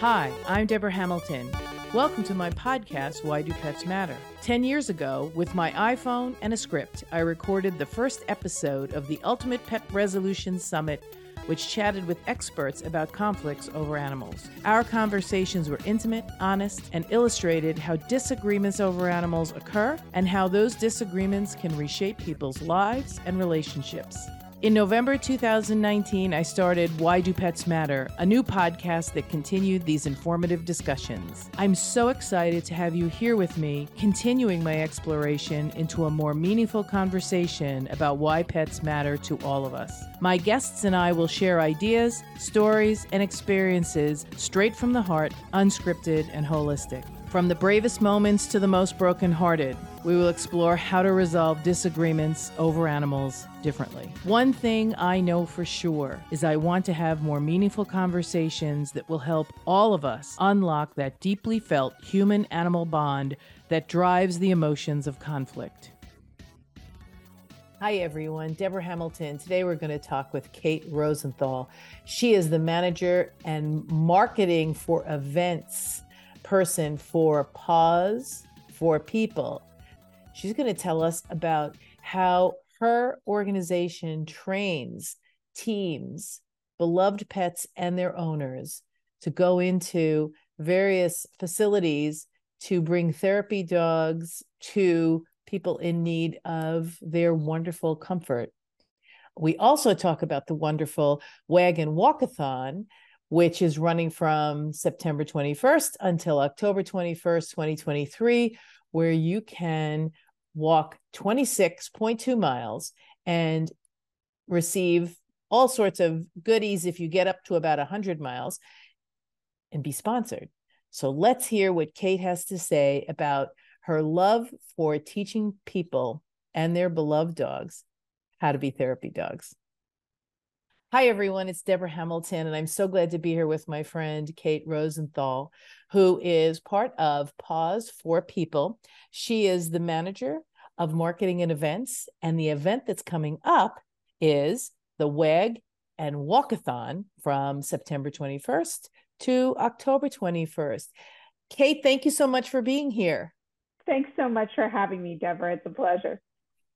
Hi, I'm Debra Hamilton. Welcome to my podcast, Why Do Pets Matter? Ten years ago, with my iPhone and a script, I recorded the first episode of the Ultimate Pet Resolution Summit, which chatted with experts about conflicts over animals. Our conversations were intimate, honest, and illustrated how disagreements over animals occur and how those disagreements can reshape people's lives and relationships. In November 2019, I started Why Do Pets Matter, a new podcast that continued these informative discussions. I'm so excited to have you here with me, continuing my exploration into a more meaningful conversation about why pets matter to all of us. My guests and I will share ideas, stories, and experiences straight from the heart, unscripted and holistic. From the bravest moments to the most brokenhearted, we will explore how to resolve disagreements over animals differently. One thing I know for sure is I want to have more meaningful conversations that will help all of us unlock that deeply felt human animal bond that drives the emotions of conflict. Hi, everyone. Debra Hamilton. Today we're going to talk with Kate Rosenthal. She is the manager and marketing for events person for Paws for People. She's going to tell us about how her organization trains teams, beloved pets, and their owners to go into various facilities to bring therapy dogs to people in need of their wonderful comfort. We also talk about the wonderful WAG and Walkathon, which is running from September 21st until October 21st, 2023, where you can walk 26.2 miles and receive all sorts of goodies if you get up to about 100 miles and be sponsored. So let's hear what Kate has to say about her love for teaching people and their beloved dogs how to be therapy dogs. Hi, everyone. It's Debra Hamilton, and I'm so glad to be here with my friend Kate Rosenthal, who is part of Paws for People. She is the manager of marketing and events, and the event that's coming up is the WAG and Walkathon from September 21st to October 21st. Kate, thank you so much for being here. Thanks so much for having me, Debra. It's a pleasure.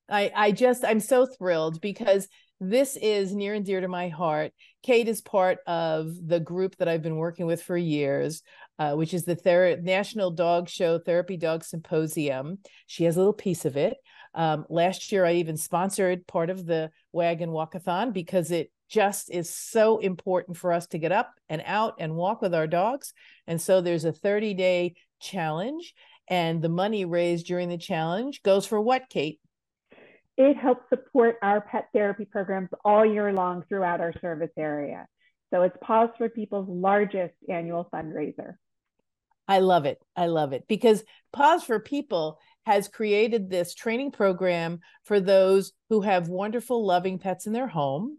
I, I just, I'm so thrilled because this is near and dear to my heart. Kate is part of the group that I've been working with for years, uh, which is the Ther- National Dog Show Therapy Dog Symposium. She has a little piece of it. Um, last year, I even sponsored part of the WAG and Walkathon because it just is so important for us to get up and out and walk with our dogs. And so there's a 30 day challenge, and the money raised during the challenge goes for what, Kate? It helps support our pet therapy programs all year long throughout our service area. So it's Paws for People's largest annual fundraiser. I love it. I love it because Paws for People has created this training program for those who have wonderful, loving pets in their home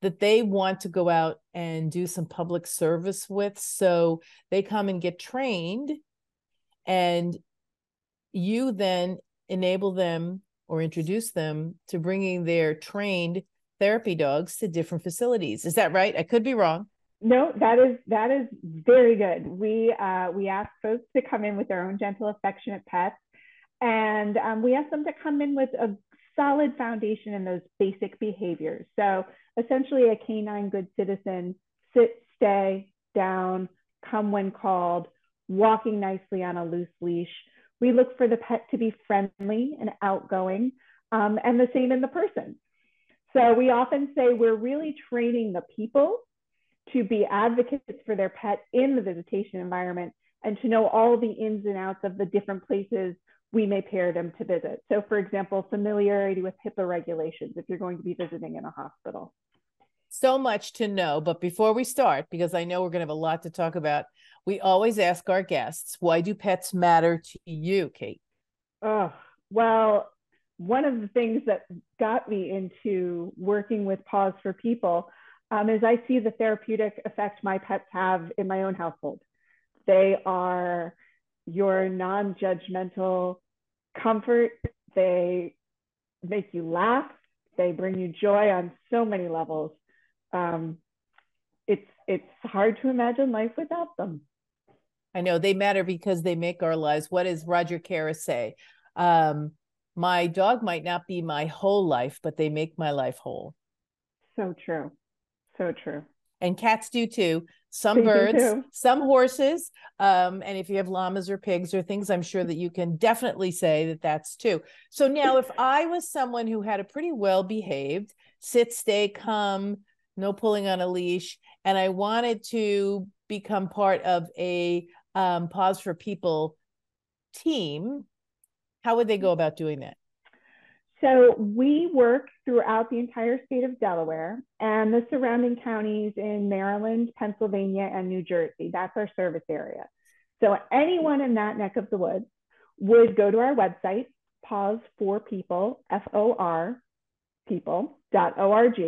that they want to go out and do some public service with. So they come and get trained, and you then enable them or introduce them to bringing their trained therapy dogs to different facilities. Is that right? I could be wrong. No, that is that is very good. We uh, we ask folks to come in with their own gentle, affectionate pets, and um, we ask them to come in with a solid foundation in those basic behaviors. So essentially, a canine good citizen: sit, stay, down, come when called, walking nicely on a loose leash, we look for the pet to be friendly and outgoing, um, and the same in the person. So we often say we're really training the people to be advocates for their pet in the visitation environment and to know all the ins and outs of the different places we may pair them to visit. So for example, familiarity with HIPAA regulations if you're going to be visiting in a hospital. So much to know, but before we start, because I know we're going to have a lot to talk about, we always ask our guests, why do pets matter to you, Kate? Oh, well, one of the things that got me into working with Paws for People um, is I see the therapeutic effect my pets have in my own household. They are your non judgmental comfort, they make you laugh, they bring you joy on so many levels. Um, it's it's hard to imagine life without them. I know they matter because they make our lives. What does Roger Caras say? Um, my dog might not be my whole life, but they make my life whole. So true. So true. And cats do too. Some They birds, too. some horses. Um, and if you have llamas or pigs or things, I'm sure that you can definitely say that that's too. So now, if I was someone who had a pretty well behaved sit, stay, come, no pulling on a leash, and I wanted to become part of a um, Paws for People team, how would they go about doing that? So we work throughout the entire state of Delaware and the surrounding counties in Maryland, Pennsylvania, and New Jersey. That's our service area. So anyone in that neck of the woods would go to our website, paws for people, F O R people.org,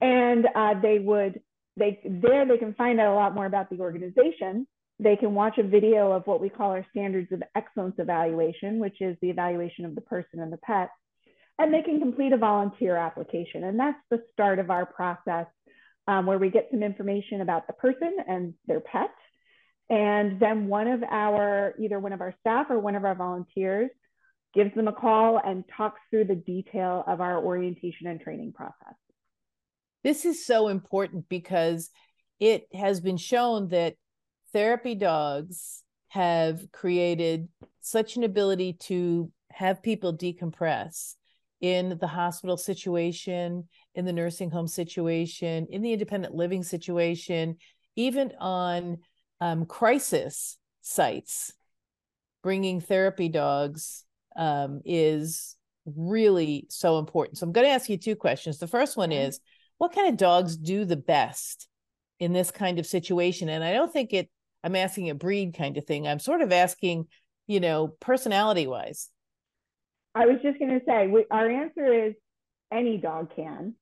and uh, they would they there they can find out a lot more about the organization. They can watch a video of what we call our standards of excellence evaluation, which is the evaluation of the person and the pet and they can complete a volunteer application. And that's the start of our process um, where we get some information about the person and their pet. And then one of our, either one of our staff or one of our volunteers gives them a call and talks through the detail of our orientation and training process. This is so important because it has been shown that therapy dogs have created such an ability to have people decompress in the hospital situation, in the nursing home situation, in the independent living situation, even on um, crisis sites, bringing therapy dogs um, is really so important. So I'm going to ask you two questions. The first one is what kind of dogs do the best in this kind of situation? And I don't think it, I'm asking a breed kind of thing. I'm sort of asking, you know, personality wise. I was just going to say, we, our answer is any dog can.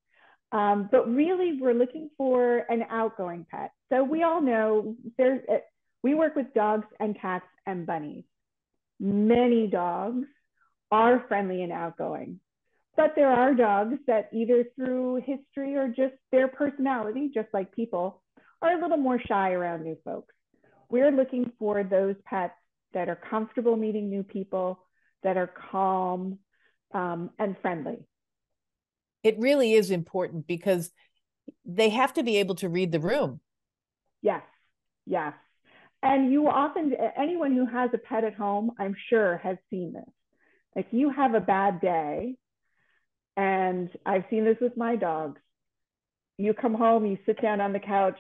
Um, but really, we're looking for an outgoing pet. So we all know there's, uh, we work with dogs and cats and bunnies. Many dogs are friendly and outgoing, but there are dogs that either through history or just their personality, just like people, are a little more shy around new folks. We're looking for those pets that are comfortable meeting new people, that are calm um, and friendly. It really is important because they have to be able to read the room. Yes, yes. And you often, anyone who has a pet at home, I'm sure, has seen this. Like you have a bad day, and I've seen this with my dogs. You come home, you sit down on the couch,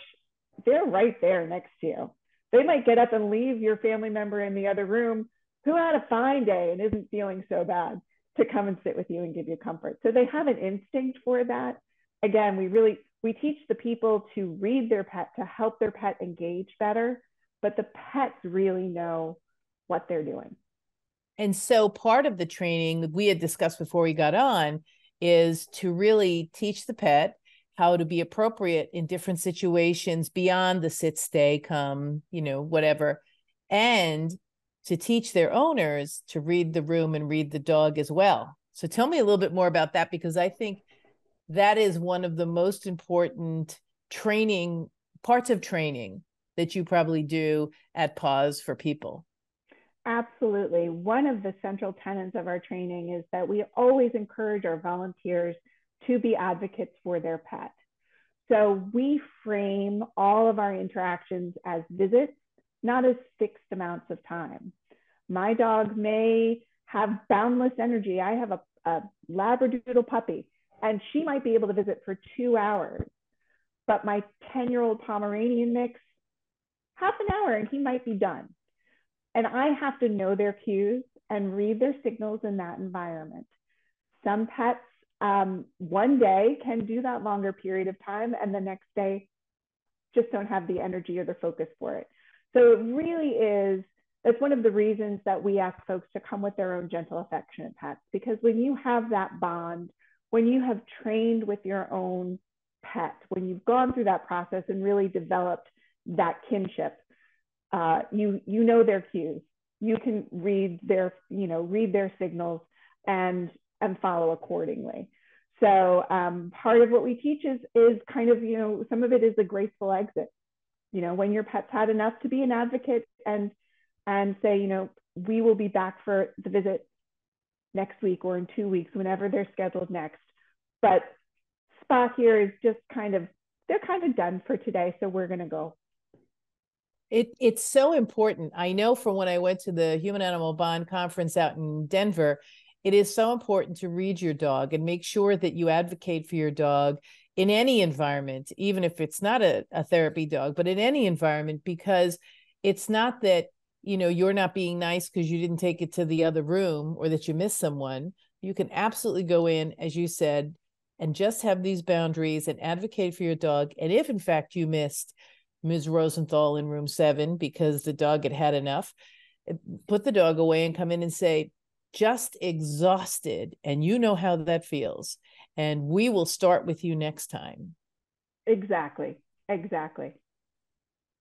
they're right there next to you. They might get up and leave your family member in the other room who had a fine day and isn't feeling so bad to come and sit with you and give you comfort. So they have an instinct for that. Again, we really we teach the people to read their pet to help their pet engage better, but the pets really know what they're doing. And so part of the training we had discussed before we got on is to really teach the pet how to be appropriate in different situations beyond the sit stay come, you know, whatever. And to teach their owners to read the room and read the dog as well. So tell me a little bit more about that because I think that is one of the most important training parts of training that you probably do at Paws for People. Absolutely. One of the central tenets of our training is that we always encourage our volunteers to be advocates for their pet. So we frame all of our interactions as visits not as fixed amounts of time. My dog may have boundless energy. I have a, a Labradoodle puppy, and she might be able to visit for two hours. But my 10 year old Pomeranian mix, half an hour, and he might be done. And I have to know their cues and read their signals in that environment. Some pets, um, one day can do that longer period of time, and the next day just don't have the energy or the focus for it. So it really is, that's one of the reasons that we ask folks to come with their own gentle, affectionate pets, because when you have that bond, when you have trained with your own pet, when you've gone through that process and really developed that kinship, uh, you, you know their cues. You can read their, you know, read their signals and, and follow accordingly. So um, part of what we teach is is kind of you know some of it is a graceful exit. You know when your pet's had enough to be an advocate and and say you know we will be back for the visit next week or in two weeks whenever they're scheduled next. But spot here is just kind of they're kind of done for today, so we're gonna go. It it's so important. I know from when I went to the Human Animal Bond conference out in Denver, it is so important to read your dog and make sure that you advocate for your dog in any environment, even if it's not a, a therapy dog, but in any environment, because it's not that you know you're not being nice because you didn't take it to the other room or that you missed someone. You can absolutely go in, as you said, and just have these boundaries and advocate for your dog. And if in fact you missed Ms. Rosenthal in room seven because the dog had had enough. Eh, put the dog away and come in and say, just exhausted. And you know how that feels. And we will start with you next time. Exactly. Exactly.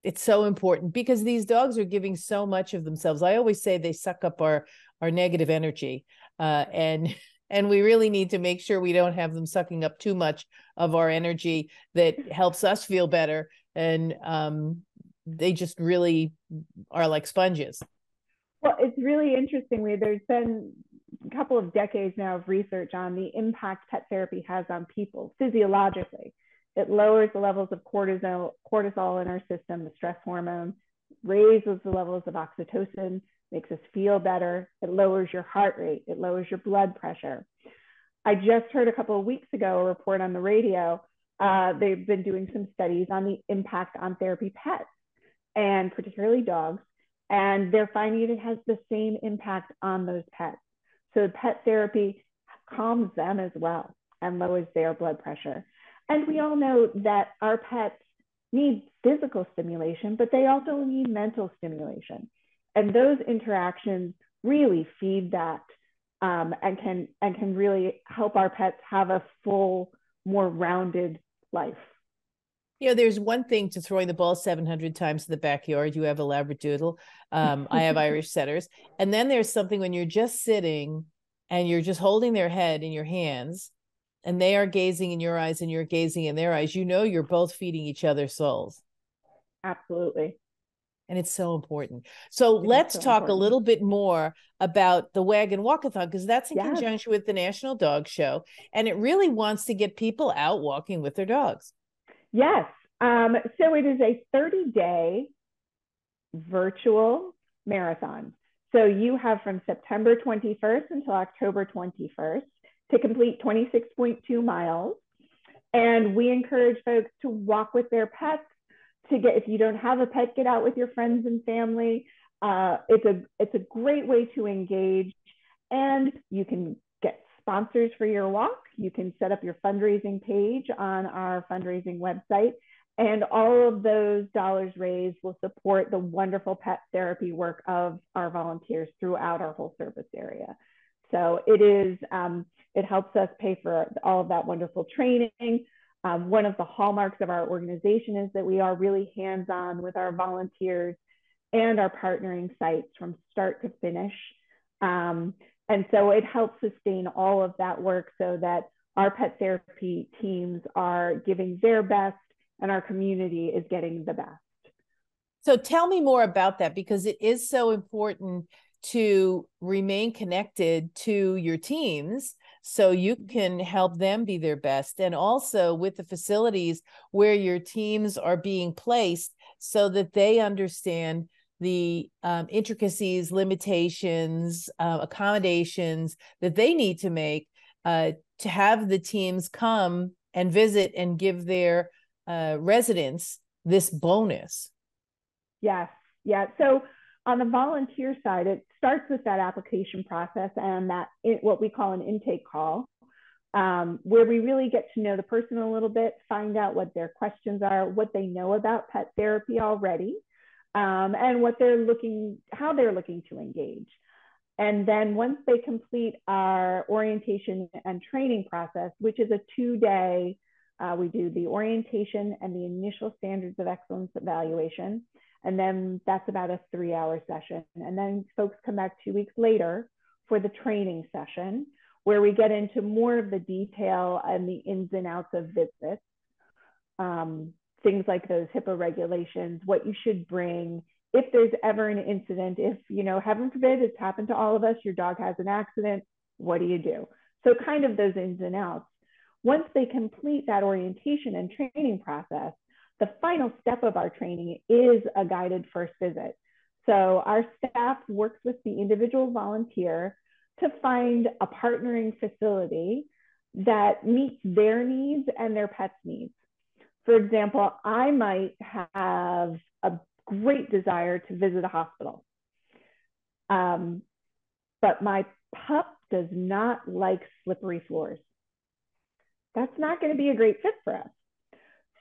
It's so important because these dogs are giving so much of themselves. I always say they suck up our our negative energy. Uh, and and we really need to make sure we don't have them sucking up too much of our energy that helps us feel better and um, they just really are like sponges well it's really interesting we there's been a couple of decades now of research on the impact pet therapy has on people physiologically it lowers the levels of cortisol cortisol in our system the stress hormone raises the levels of oxytocin makes us feel better. It lowers your heart rate, it lowers your blood pressure. I just heard a couple of weeks ago a report on the radio. Uh, they've been doing some studies on the impact on therapy pets and particularly dogs. And they're finding it has the same impact on those pets. So pet therapy calms them as well and lowers their blood pressure. And we all know that our pets need physical stimulation, but they also need mental stimulation and those interactions really feed that um, and can and can really help our pets have a full more rounded life you know there's one thing to throwing the ball 700 times in the backyard you have a labradoodle um, i have irish setters and then there's something when you're just sitting and you're just holding their head in your hands and they are gazing in your eyes and you're gazing in their eyes you know you're both feeding each other souls absolutely and it's so important. So it let's so talk important. a little bit more about the WAG and Walkathon because that's in yes. conjunction with the National Dog Show, and it really wants to get people out walking with their dogs. Yes. Um, so it is a 30 day virtual marathon. So you have from September 21st until October 21st to complete 26.2 miles. And we encourage folks to walk with their pets to get if you don't have a pet get out with your friends and family uh, it's a it's a great way to engage and you can sponsors for your walk. You can set up your fundraising page on our fundraising website and all of those dollars raised will support the wonderful pet therapy work of our volunteers throughout our whole service area. So it is um, it helps us pay for all of that wonderful training. Um, one of the hallmarks of our organization is that we are really hands-on with our volunteers and our partnering sites from start to finish. Um, and so it helps sustain all of that work so that our pet therapy teams are giving their best and our community is getting the best. So tell me more about that because it is so important to remain connected to your teams so you can help them be their best and also with the facilities where your teams are being placed so that they understand the um, intricacies limitations uh, accommodations that they need to make uh, to have the teams come and visit and give their uh, residents this bonus. Yes yeah so on the volunteer side, it starts with that application process and that what we call an intake call, um, where we really get to know the person a little bit, find out what their questions are, what they know about pet therapy already, um, and what they're looking, how they're looking to engage. And then once they complete our orientation and training process, which is a two day, uh, we do the orientation and the initial standards of excellence evaluation. And then that's about a three hour session. And then folks come back two weeks later for the training session where we get into more of the detail and the ins and outs of visits. Um, things like those HIPAA regulations, what you should bring, if there's ever an incident, if, you know, heaven forbid, it's happened to all of us, your dog has an accident, what do you do? So, kind of those ins and outs. Once they complete that orientation and training process, the final step of our training is a guided first visit. So, our staff works with the individual volunteer to find a partnering facility that meets their needs and their pet's needs. For example, I might have a great desire to visit a hospital, um, but my pup does not like slippery floors. That's not going to be a great fit for us.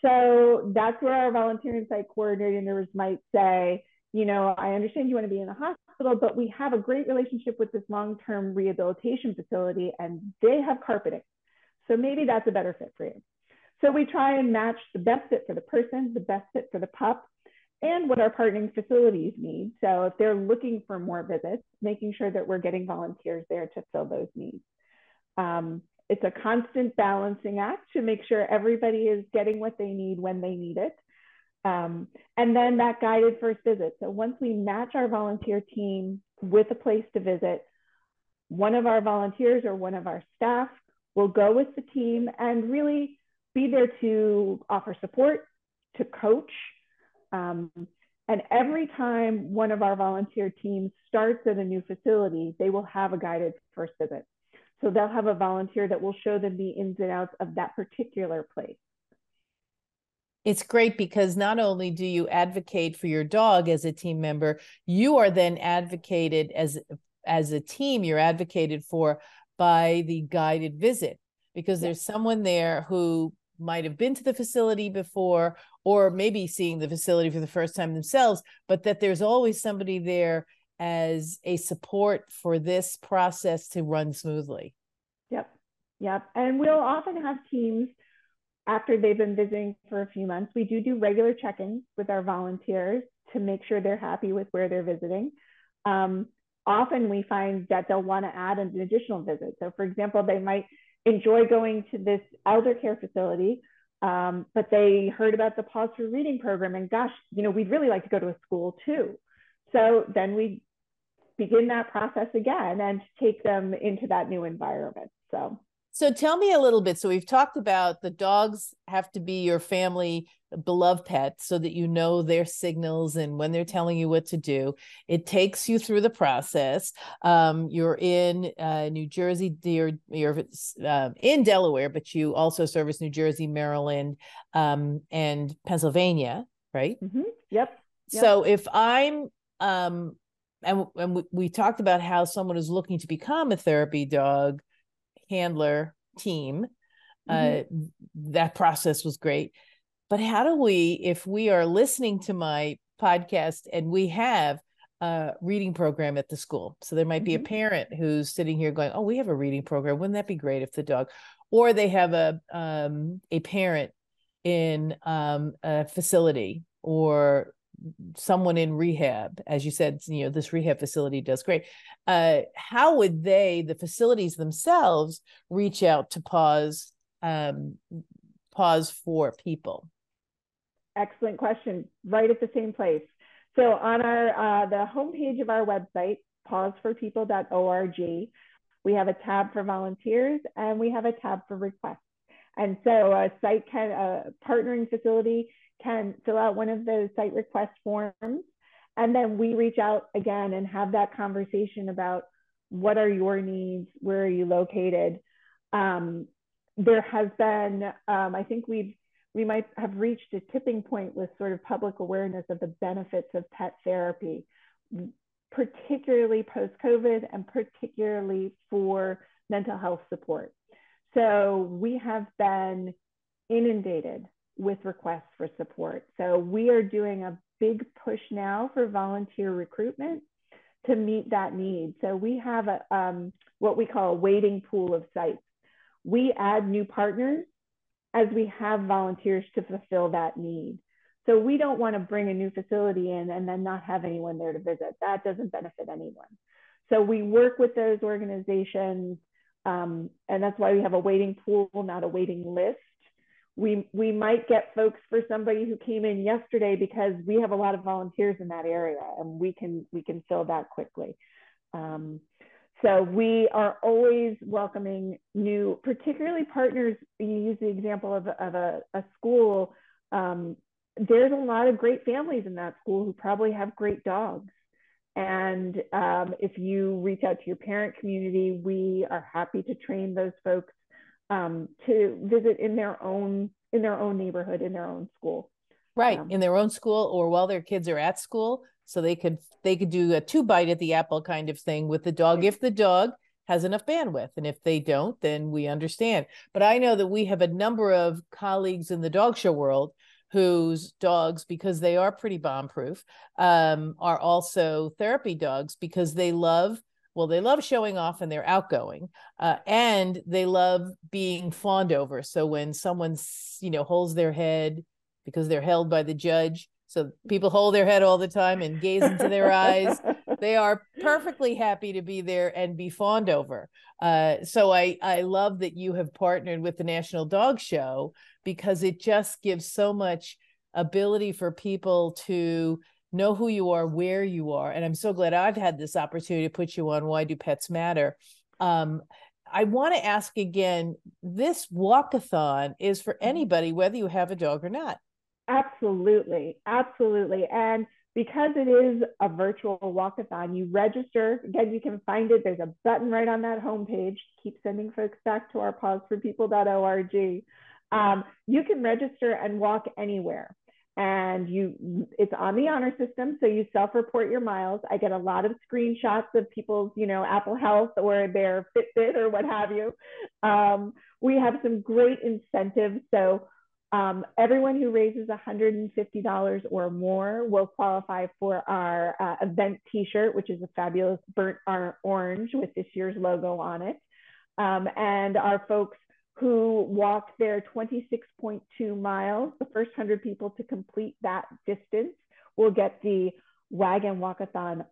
So that's where our volunteering site coordinators might say, you know, I understand you want to be in a hospital, but we have a great relationship with this long-term rehabilitation facility and they have carpeting. So maybe that's a better fit for you. So we try and match the best fit for the person, the best fit for the pup, and what our partnering facilities need. So if they're looking for more visits, making sure that we're getting volunteers there to fill those needs. Um, it's a constant balancing act to make sure everybody is getting what they need when they need it. Um, and then that guided first visit. So once we match our volunteer team with a place to visit, one of our volunteers or one of our staff will go with the team and really be there to offer support, to coach. Um, and every time one of our volunteer teams starts at a new facility, they will have a guided first visit. So they'll have a volunteer that will show them the ins and outs of that particular place it's great because not only do you advocate for your dog as a team member you are then advocated as as a team you're advocated for by the guided visit because there's someone there who might have been to the facility before or maybe seeing the facility for the first time themselves but that there's always somebody there as a support for this process to run smoothly yep yep and we'll often have teams after they've been visiting for a few months, we do do regular check-ins with our volunteers to make sure they're happy with where they're visiting. Um, often we find that they'll want to add an additional visit. So for example, they might enjoy going to this elder care facility, um, but they heard about the Paws for Reading program and gosh, you know, we'd really like to go to a school too. So then we begin that process again and take them into that new environment. So so tell me a little bit. So we've talked about the dogs have to be your family beloved pet so that you know their signals and when they're telling you what to do. It takes you through the process. Um, you're in uh, New Jersey, you're, you're uh, in Delaware, but you also service New Jersey, Maryland, um, and Pennsylvania, right? Mm-hmm. Yep. yep. So if I'm um, and, and we, we talked about how someone is looking to become a therapy dog handler team. Mm-hmm. Uh, that process was great. But how do we, if we are listening to my podcast and we have a reading program at the school, so there might be mm-hmm. a parent who's sitting here going, "Oh, we have a reading program. Wouldn't that be great if the dog?" Or they have a um, a parent in um, a facility or someone in rehab as you said you know this rehab facility does great. Uh, how would they the facilities themselves reach out to Paws um, Paws for People? Excellent question. Right at the same place. So on our uh, the homepage of our website pawsforpeople.org we have a tab for volunteers and we have a tab for requests. And so a site can a partnering facility can fill out one of those site request forms. And then we reach out again and have that conversation about what are your needs? Where are you located? Um, there has been, um, I think we've, we might have reached a tipping point with sort of public awareness of the benefits of pet therapy, particularly post COVID and particularly for mental health support. So we have been inundated with requests for support. So we are doing a big push now for volunteer recruitment to meet that need. So we have a, um, what we call a waiting pool of sites. We add new partners as we have volunteers to fulfill that need. So we don't want to bring a new facility in and then not have anyone there to visit. That doesn't benefit anyone. So we work with those organizations Um, and that's why we have a waiting pool, not a waiting list. We, we might get folks for somebody who came in yesterday because we have a lot of volunteers in that area and we can, we can fill that quickly. Um, so we are always welcoming new, particularly partners. You use the example of, of a, a school. Um, there's a lot of great families in that school who probably have great dogs. And um, if you reach out to your parent community, we are happy to train those folks um, to visit in their own in their own neighborhood, in their own school. Right, um, in their own school, or while their kids are at school, so they could they could do a two bite at the apple kind of thing with the dog if the dog has enough bandwidth and if they don't then we understand but i know that we have a number of colleagues in the dog show world whose dogs because they are pretty bomb proof um, are also therapy dogs because they love well they love showing off and they're outgoing uh, and they love being fawned over so when someone you know holds their head because they're held by the judge so people hold their head all the time and gaze into their eyes. They are perfectly happy to be there and be fawned over. Uh, so I I love that you have partnered with the National Dog Show because it just gives so much ability for people to know who you are, where you are, and I'm so glad I've had this opportunity to put you on Why Do Pets Matter. Um, I want to ask again this walkathon is for anybody, whether you have a dog or not. Absolutely, absolutely. And because it is a virtual walkathon, you register. Again, you can find it. There's a button right on that homepage. Keep sending folks back to our pawsforpeople.org. Um, you can register and walk anywhere. And you, it's on the honor system, so you self-report your miles. I get a lot of screenshots of people's, you know, Apple Health or their Fitbit or what have you. Um, we have some great incentives. So um, everyone who raises $150 or more will qualify for our uh, event t-shirt, which is a fabulous burnt orange with this year's logo on it. Um, and our folks who walk their 26.2 miles, the first 100 people to complete that distance will get the WAG and Walkathon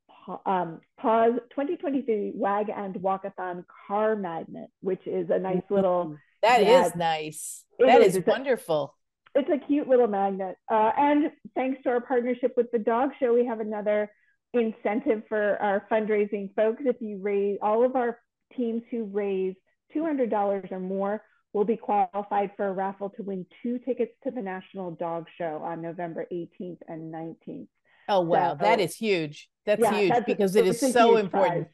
um, Paws 2023 WAG and Walkathon car magnet, which is a nice little that is nice. That is, is wonderful. A, it's a cute little magnet. Uh, and thanks to our partnership with the dog show, we have another incentive for our fundraising folks. If you raise all of our teams who raise $200 or more will be qualified for a raffle to win two tickets to the National Dog Show on November 18th and 19th. Oh wow, so, that is huge. That's yeah, huge that's because it is so important. Prize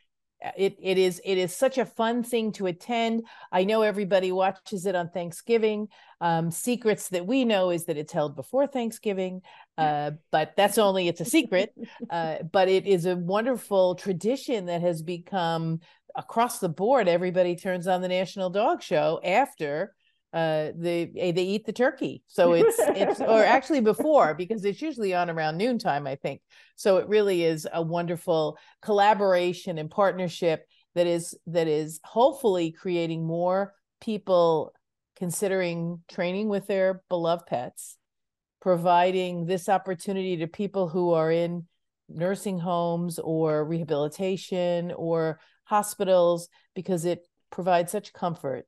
it it is it is such a fun thing to attend. I know everybody watches it on Thanksgiving. Um, secrets that we know is that it's held before Thanksgiving, uh, but that's only it's a secret. Uh, but it is a wonderful tradition that has become across the board. Everybody turns on the National Dog Show after uh they eh, they eat the turkey so it's it's or actually before because it's usually on around noontime i think so it really is a wonderful collaboration and partnership that is that is hopefully creating more people considering training with their beloved pets providing this opportunity to people who are in nursing homes or rehabilitation or hospitals because it provides such comfort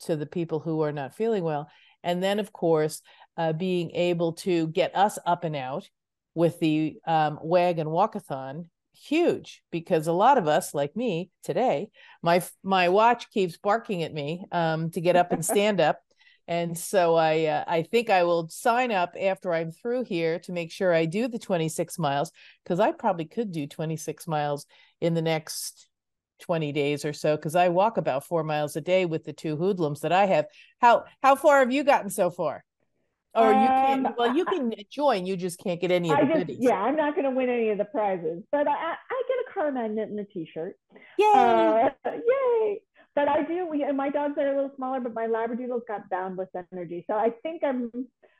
to the people who are not feeling well. And then, of course, uh, being able to get us up and out with the um, WAG and Walkathon huge because a lot of us like me today my my watch keeps barking at me um, to get up and stand up and so i uh, i think i will sign up after i'm through here to make sure i do the 26 miles because i probably could do 26 miles in the next 20 days or so because I walk about four miles a day with the two hoodlums that I have. How how far have you gotten so far? Or you can um, well you can join, you just can't get any of the just, goodies. Yeah, I'm not going to win any of the prizes, but I, I get a car magnet and a T-shirt. Yay! Uh, yay! But I do. We, and my dogs are a little smaller, but my Labradoodle's got boundless energy, so I think I'm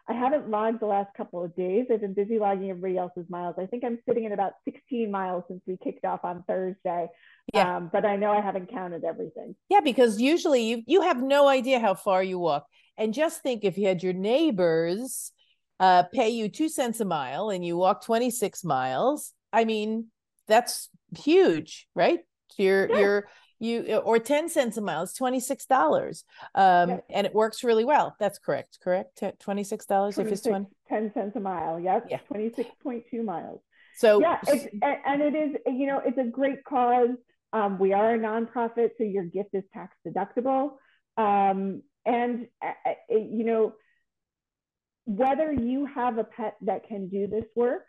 I haven't logged the last couple of days. I've been busy logging everybody else's miles. I think I'm sitting at about 16 miles since we kicked off on Thursday. Yeah. Um, but I know I haven't counted everything. Yeah, because usually you you have no idea how far you walk. And just think if you had your neighbors uh, pay you two cents a mile and you walk 26 miles, I mean, that's huge, right? You're yeah. you're you or 10 cents a mile it's $26 um, yep. and it works really well. That's correct correct? $26 if it's 20 10 cents a mile yep yeah. 26.2 miles. So yeah it's, and it is you know it's a great cause. Um, we are a nonprofit so your gift is tax deductible. Um, and uh, you know whether you have a pet that can do this work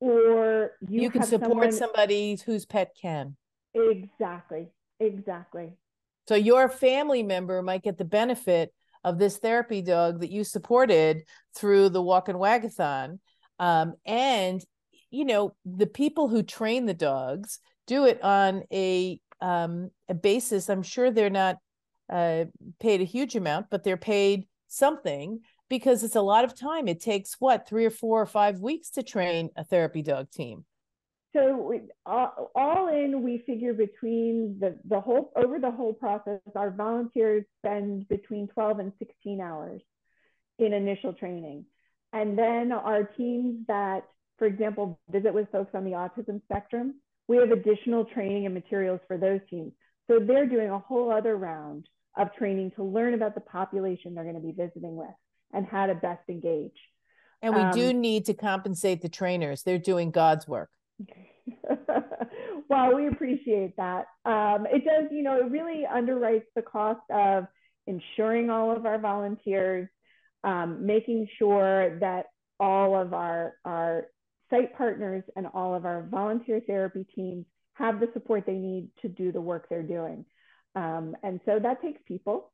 or you, you can support someone... somebody whose pet can Exactly. Exactly. So your family member might get the benefit of this therapy dog that you supported through the walk and wagathon. Um, and you know, the people who train the dogs do it on a um, a basis. I'm sure they're not uh, paid a huge amount, but they're paid something because it's a lot of time. It takes what three or four or five weeks to train a therapy dog team so we, all, all in, we figure between the, the whole, over the whole process, our volunteers spend between 12 and 16 hours in initial training. And then our teams that, for example, visit with folks on the autism spectrum, we have additional training and materials for those teams. So they're doing a whole other round of training to learn about the population they're going to be visiting with and how to best engage. And we um, do need to compensate the trainers. They're doing God's work. well, we appreciate that. Um, it does, you know, it really underwrites the cost of ensuring all of our volunteers, um, making sure that all of our, our site partners and all of our volunteer therapy teams have the support they need to do the work they're doing. Um, and so that takes people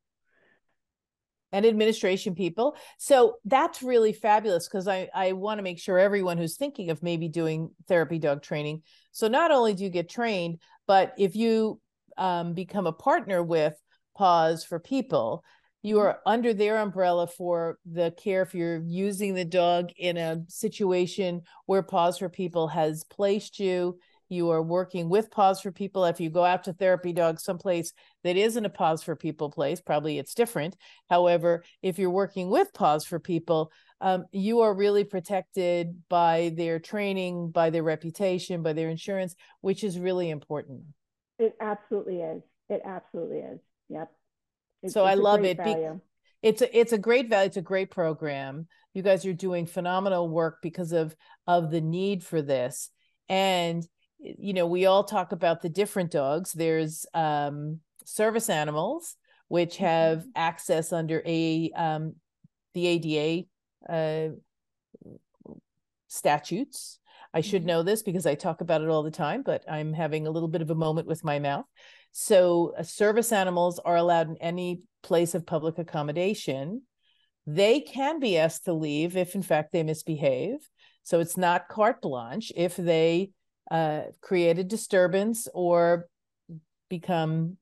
and administration people. So that's really fabulous because I, I want to make sure everyone who's thinking of maybe doing therapy dog training. So not only do you get trained, but if you um, become a partner with Paws for People, you are under their umbrella for the care if you're using the dog in a situation where Paws for People has placed you you are working with Paws for People. If you go out to therapy dogs someplace that isn't a Paws for People place, probably it's different. However, if you're working with Paws for People, um, you are really protected by their training, by their reputation, by their insurance, which is really important. It absolutely is. It absolutely is. Yep. It's, so it's I love it. Value. It's a it's a great value. It's a great program. You guys are doing phenomenal work because of of the need for this. And you know, we all talk about the different dogs. There's um, service animals, which have mm-hmm. access under a um, the ADA uh, statutes. I should mm-hmm. know this because I talk about it all the time, but I'm having a little bit of a moment with my mouth. So, uh, service animals are allowed in any place of public accommodation. They can be asked to leave if, in fact, they misbehave. So, it's not carte blanche if they uh, create a disturbance or become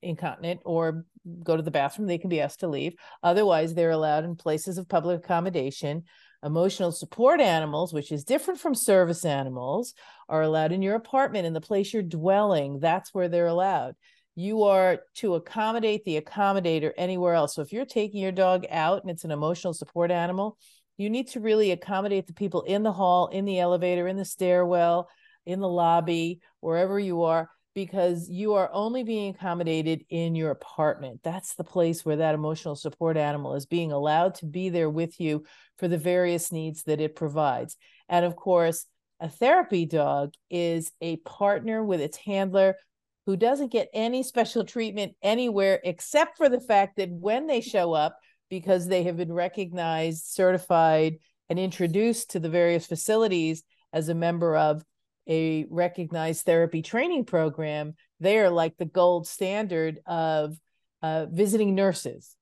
incontinent or go to the bathroom, they can be asked to leave. Otherwise, they're allowed in places of public accommodation. Emotional support animals, which is different from service animals, are allowed in your apartment, in the place you're dwelling. That's where they're allowed. You are to accommodate the accommodator anywhere else. So if you're taking your dog out and it's an emotional support animal, you need to really accommodate the people in the hall, in the elevator, in the stairwell, in the lobby, wherever you are, because you are only being accommodated in your apartment. That's the place where that emotional support animal is being allowed to be there with you for the various needs that it provides. And of course, a therapy dog is a partner with its handler who doesn't get any special treatment anywhere except for the fact that when they show up, because they have been recognized, certified, and introduced to the various facilities as a member of a recognized therapy training program, they are like the gold standard of uh, visiting nurses.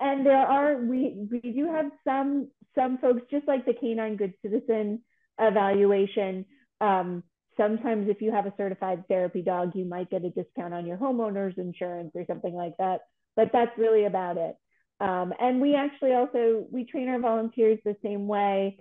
And, there are we we do have some some folks just like the canine good citizen evaluation. Um, sometimes if you have a certified therapy dog, you might get a discount on your homeowner's insurance or something like that. But that's really about it. Um, and we actually also we train our volunteers the same way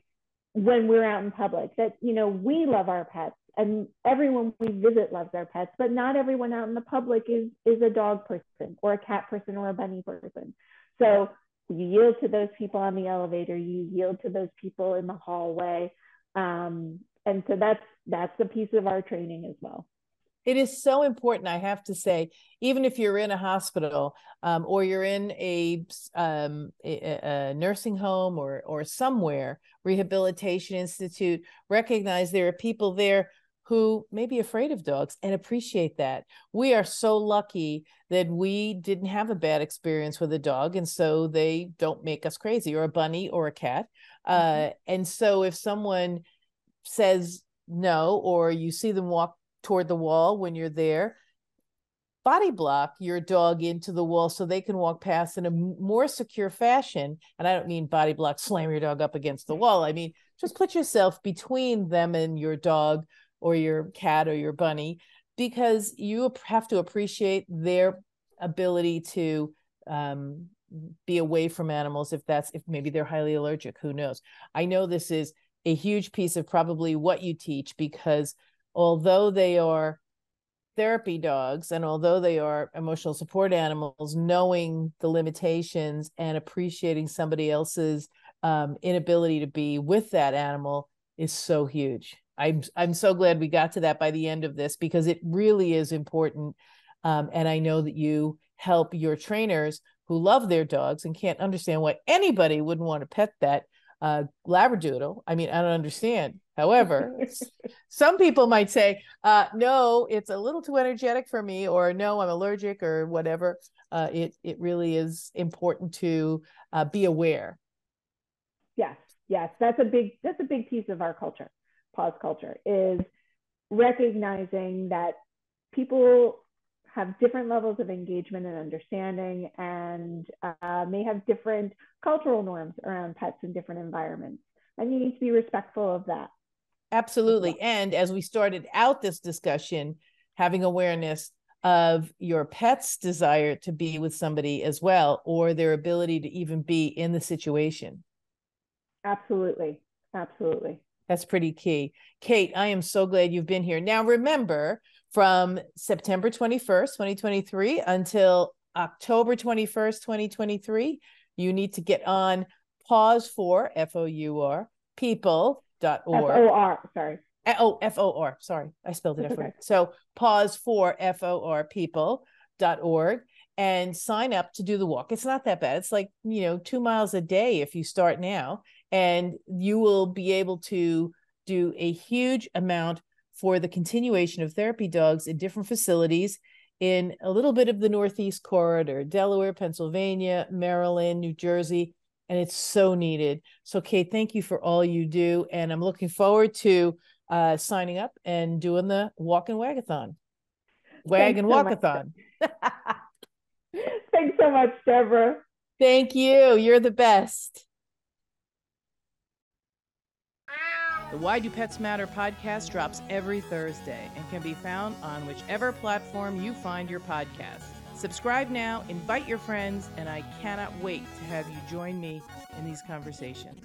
when we're out in public that you know we love our pets and everyone we visit loves our pets but not everyone out in the public is is a dog person or a cat person or a bunny person. So you yield to those people on the elevator you yield to those people in the hallway. Um, and so that's that's a piece of our training as well It is so important, I have to say, even if you're in a hospital um, or you're in a, um, a, a, nursing home or or somewhere, rehabilitation institute, recognize there are people there who may be afraid of dogs and appreciate that. We are so lucky that we didn't have a bad experience with a dog, and so they don't make us crazy, or a bunny or a cat. Mm-hmm. Uh, and so if someone says no, or you see them walk toward the wall when you're there. Body block your dog into the wall so they can walk past in a more secure fashion. And i don't mean body block slam your dog up against the wall. I mean just put yourself between them and your dog or your cat or your bunny because you have to appreciate their ability to um, be away from animals if that's if maybe they're highly allergic who knows? I know this is a huge piece of probably what you teach because although they are therapy dogs and although they are emotional support animals knowing the limitations and appreciating somebody else's um, inability to be with that animal is so huge. I'm i'm so glad we got to that by the end of this because it really is important um, and i know that you help your trainers who love their dogs and can't understand why anybody wouldn't want to pet that uh, labradoodle. I mean i don't understand However, some people might say, uh, no, it's a little too energetic for me, or no, I'm allergic, or whatever. Uh, it it really is important to uh, be aware. Yes, yes, that's a big that's a big piece of our culture, Paws culture, is recognizing that people have different levels of engagement and understanding, and uh, may have different cultural norms around pets in different environments, and you need to be respectful of that. Absolutely. And as we started out this discussion, having awareness of your pet's desire to be with somebody as well, or their ability to even be in the situation. Absolutely. Absolutely. That's pretty key. Kate, I am so glad you've been here. Now, remember, from September 21st, 2023 until October 21st, 2023, you need to get on Paws for F O U R people dot org. F O R. Sorry. Oh, F O R. Sorry, I spelled it different. Okay. So Paws for F O R people dot org and sign up to do the walk. It's not that bad. It's like, you know, two miles a day if you start now, and you will be able to do a huge amount for the continuation of therapy dogs in different facilities in a little bit of the Northeast corridor, Delaware, Pennsylvania, Maryland, New Jersey, and it's so needed. So, Kate, thank you for all you do, and I'm looking forward to uh, signing up and doing the walk and wagathon, wag and so walkathon. Thanks so much, Debra. Thank you. You're the best. The Why Do Pets Matter podcast drops every Thursday and can be found on whichever platform you find your podcast. Subscribe now, invite your friends, and I cannot wait to have you join me in these conversations.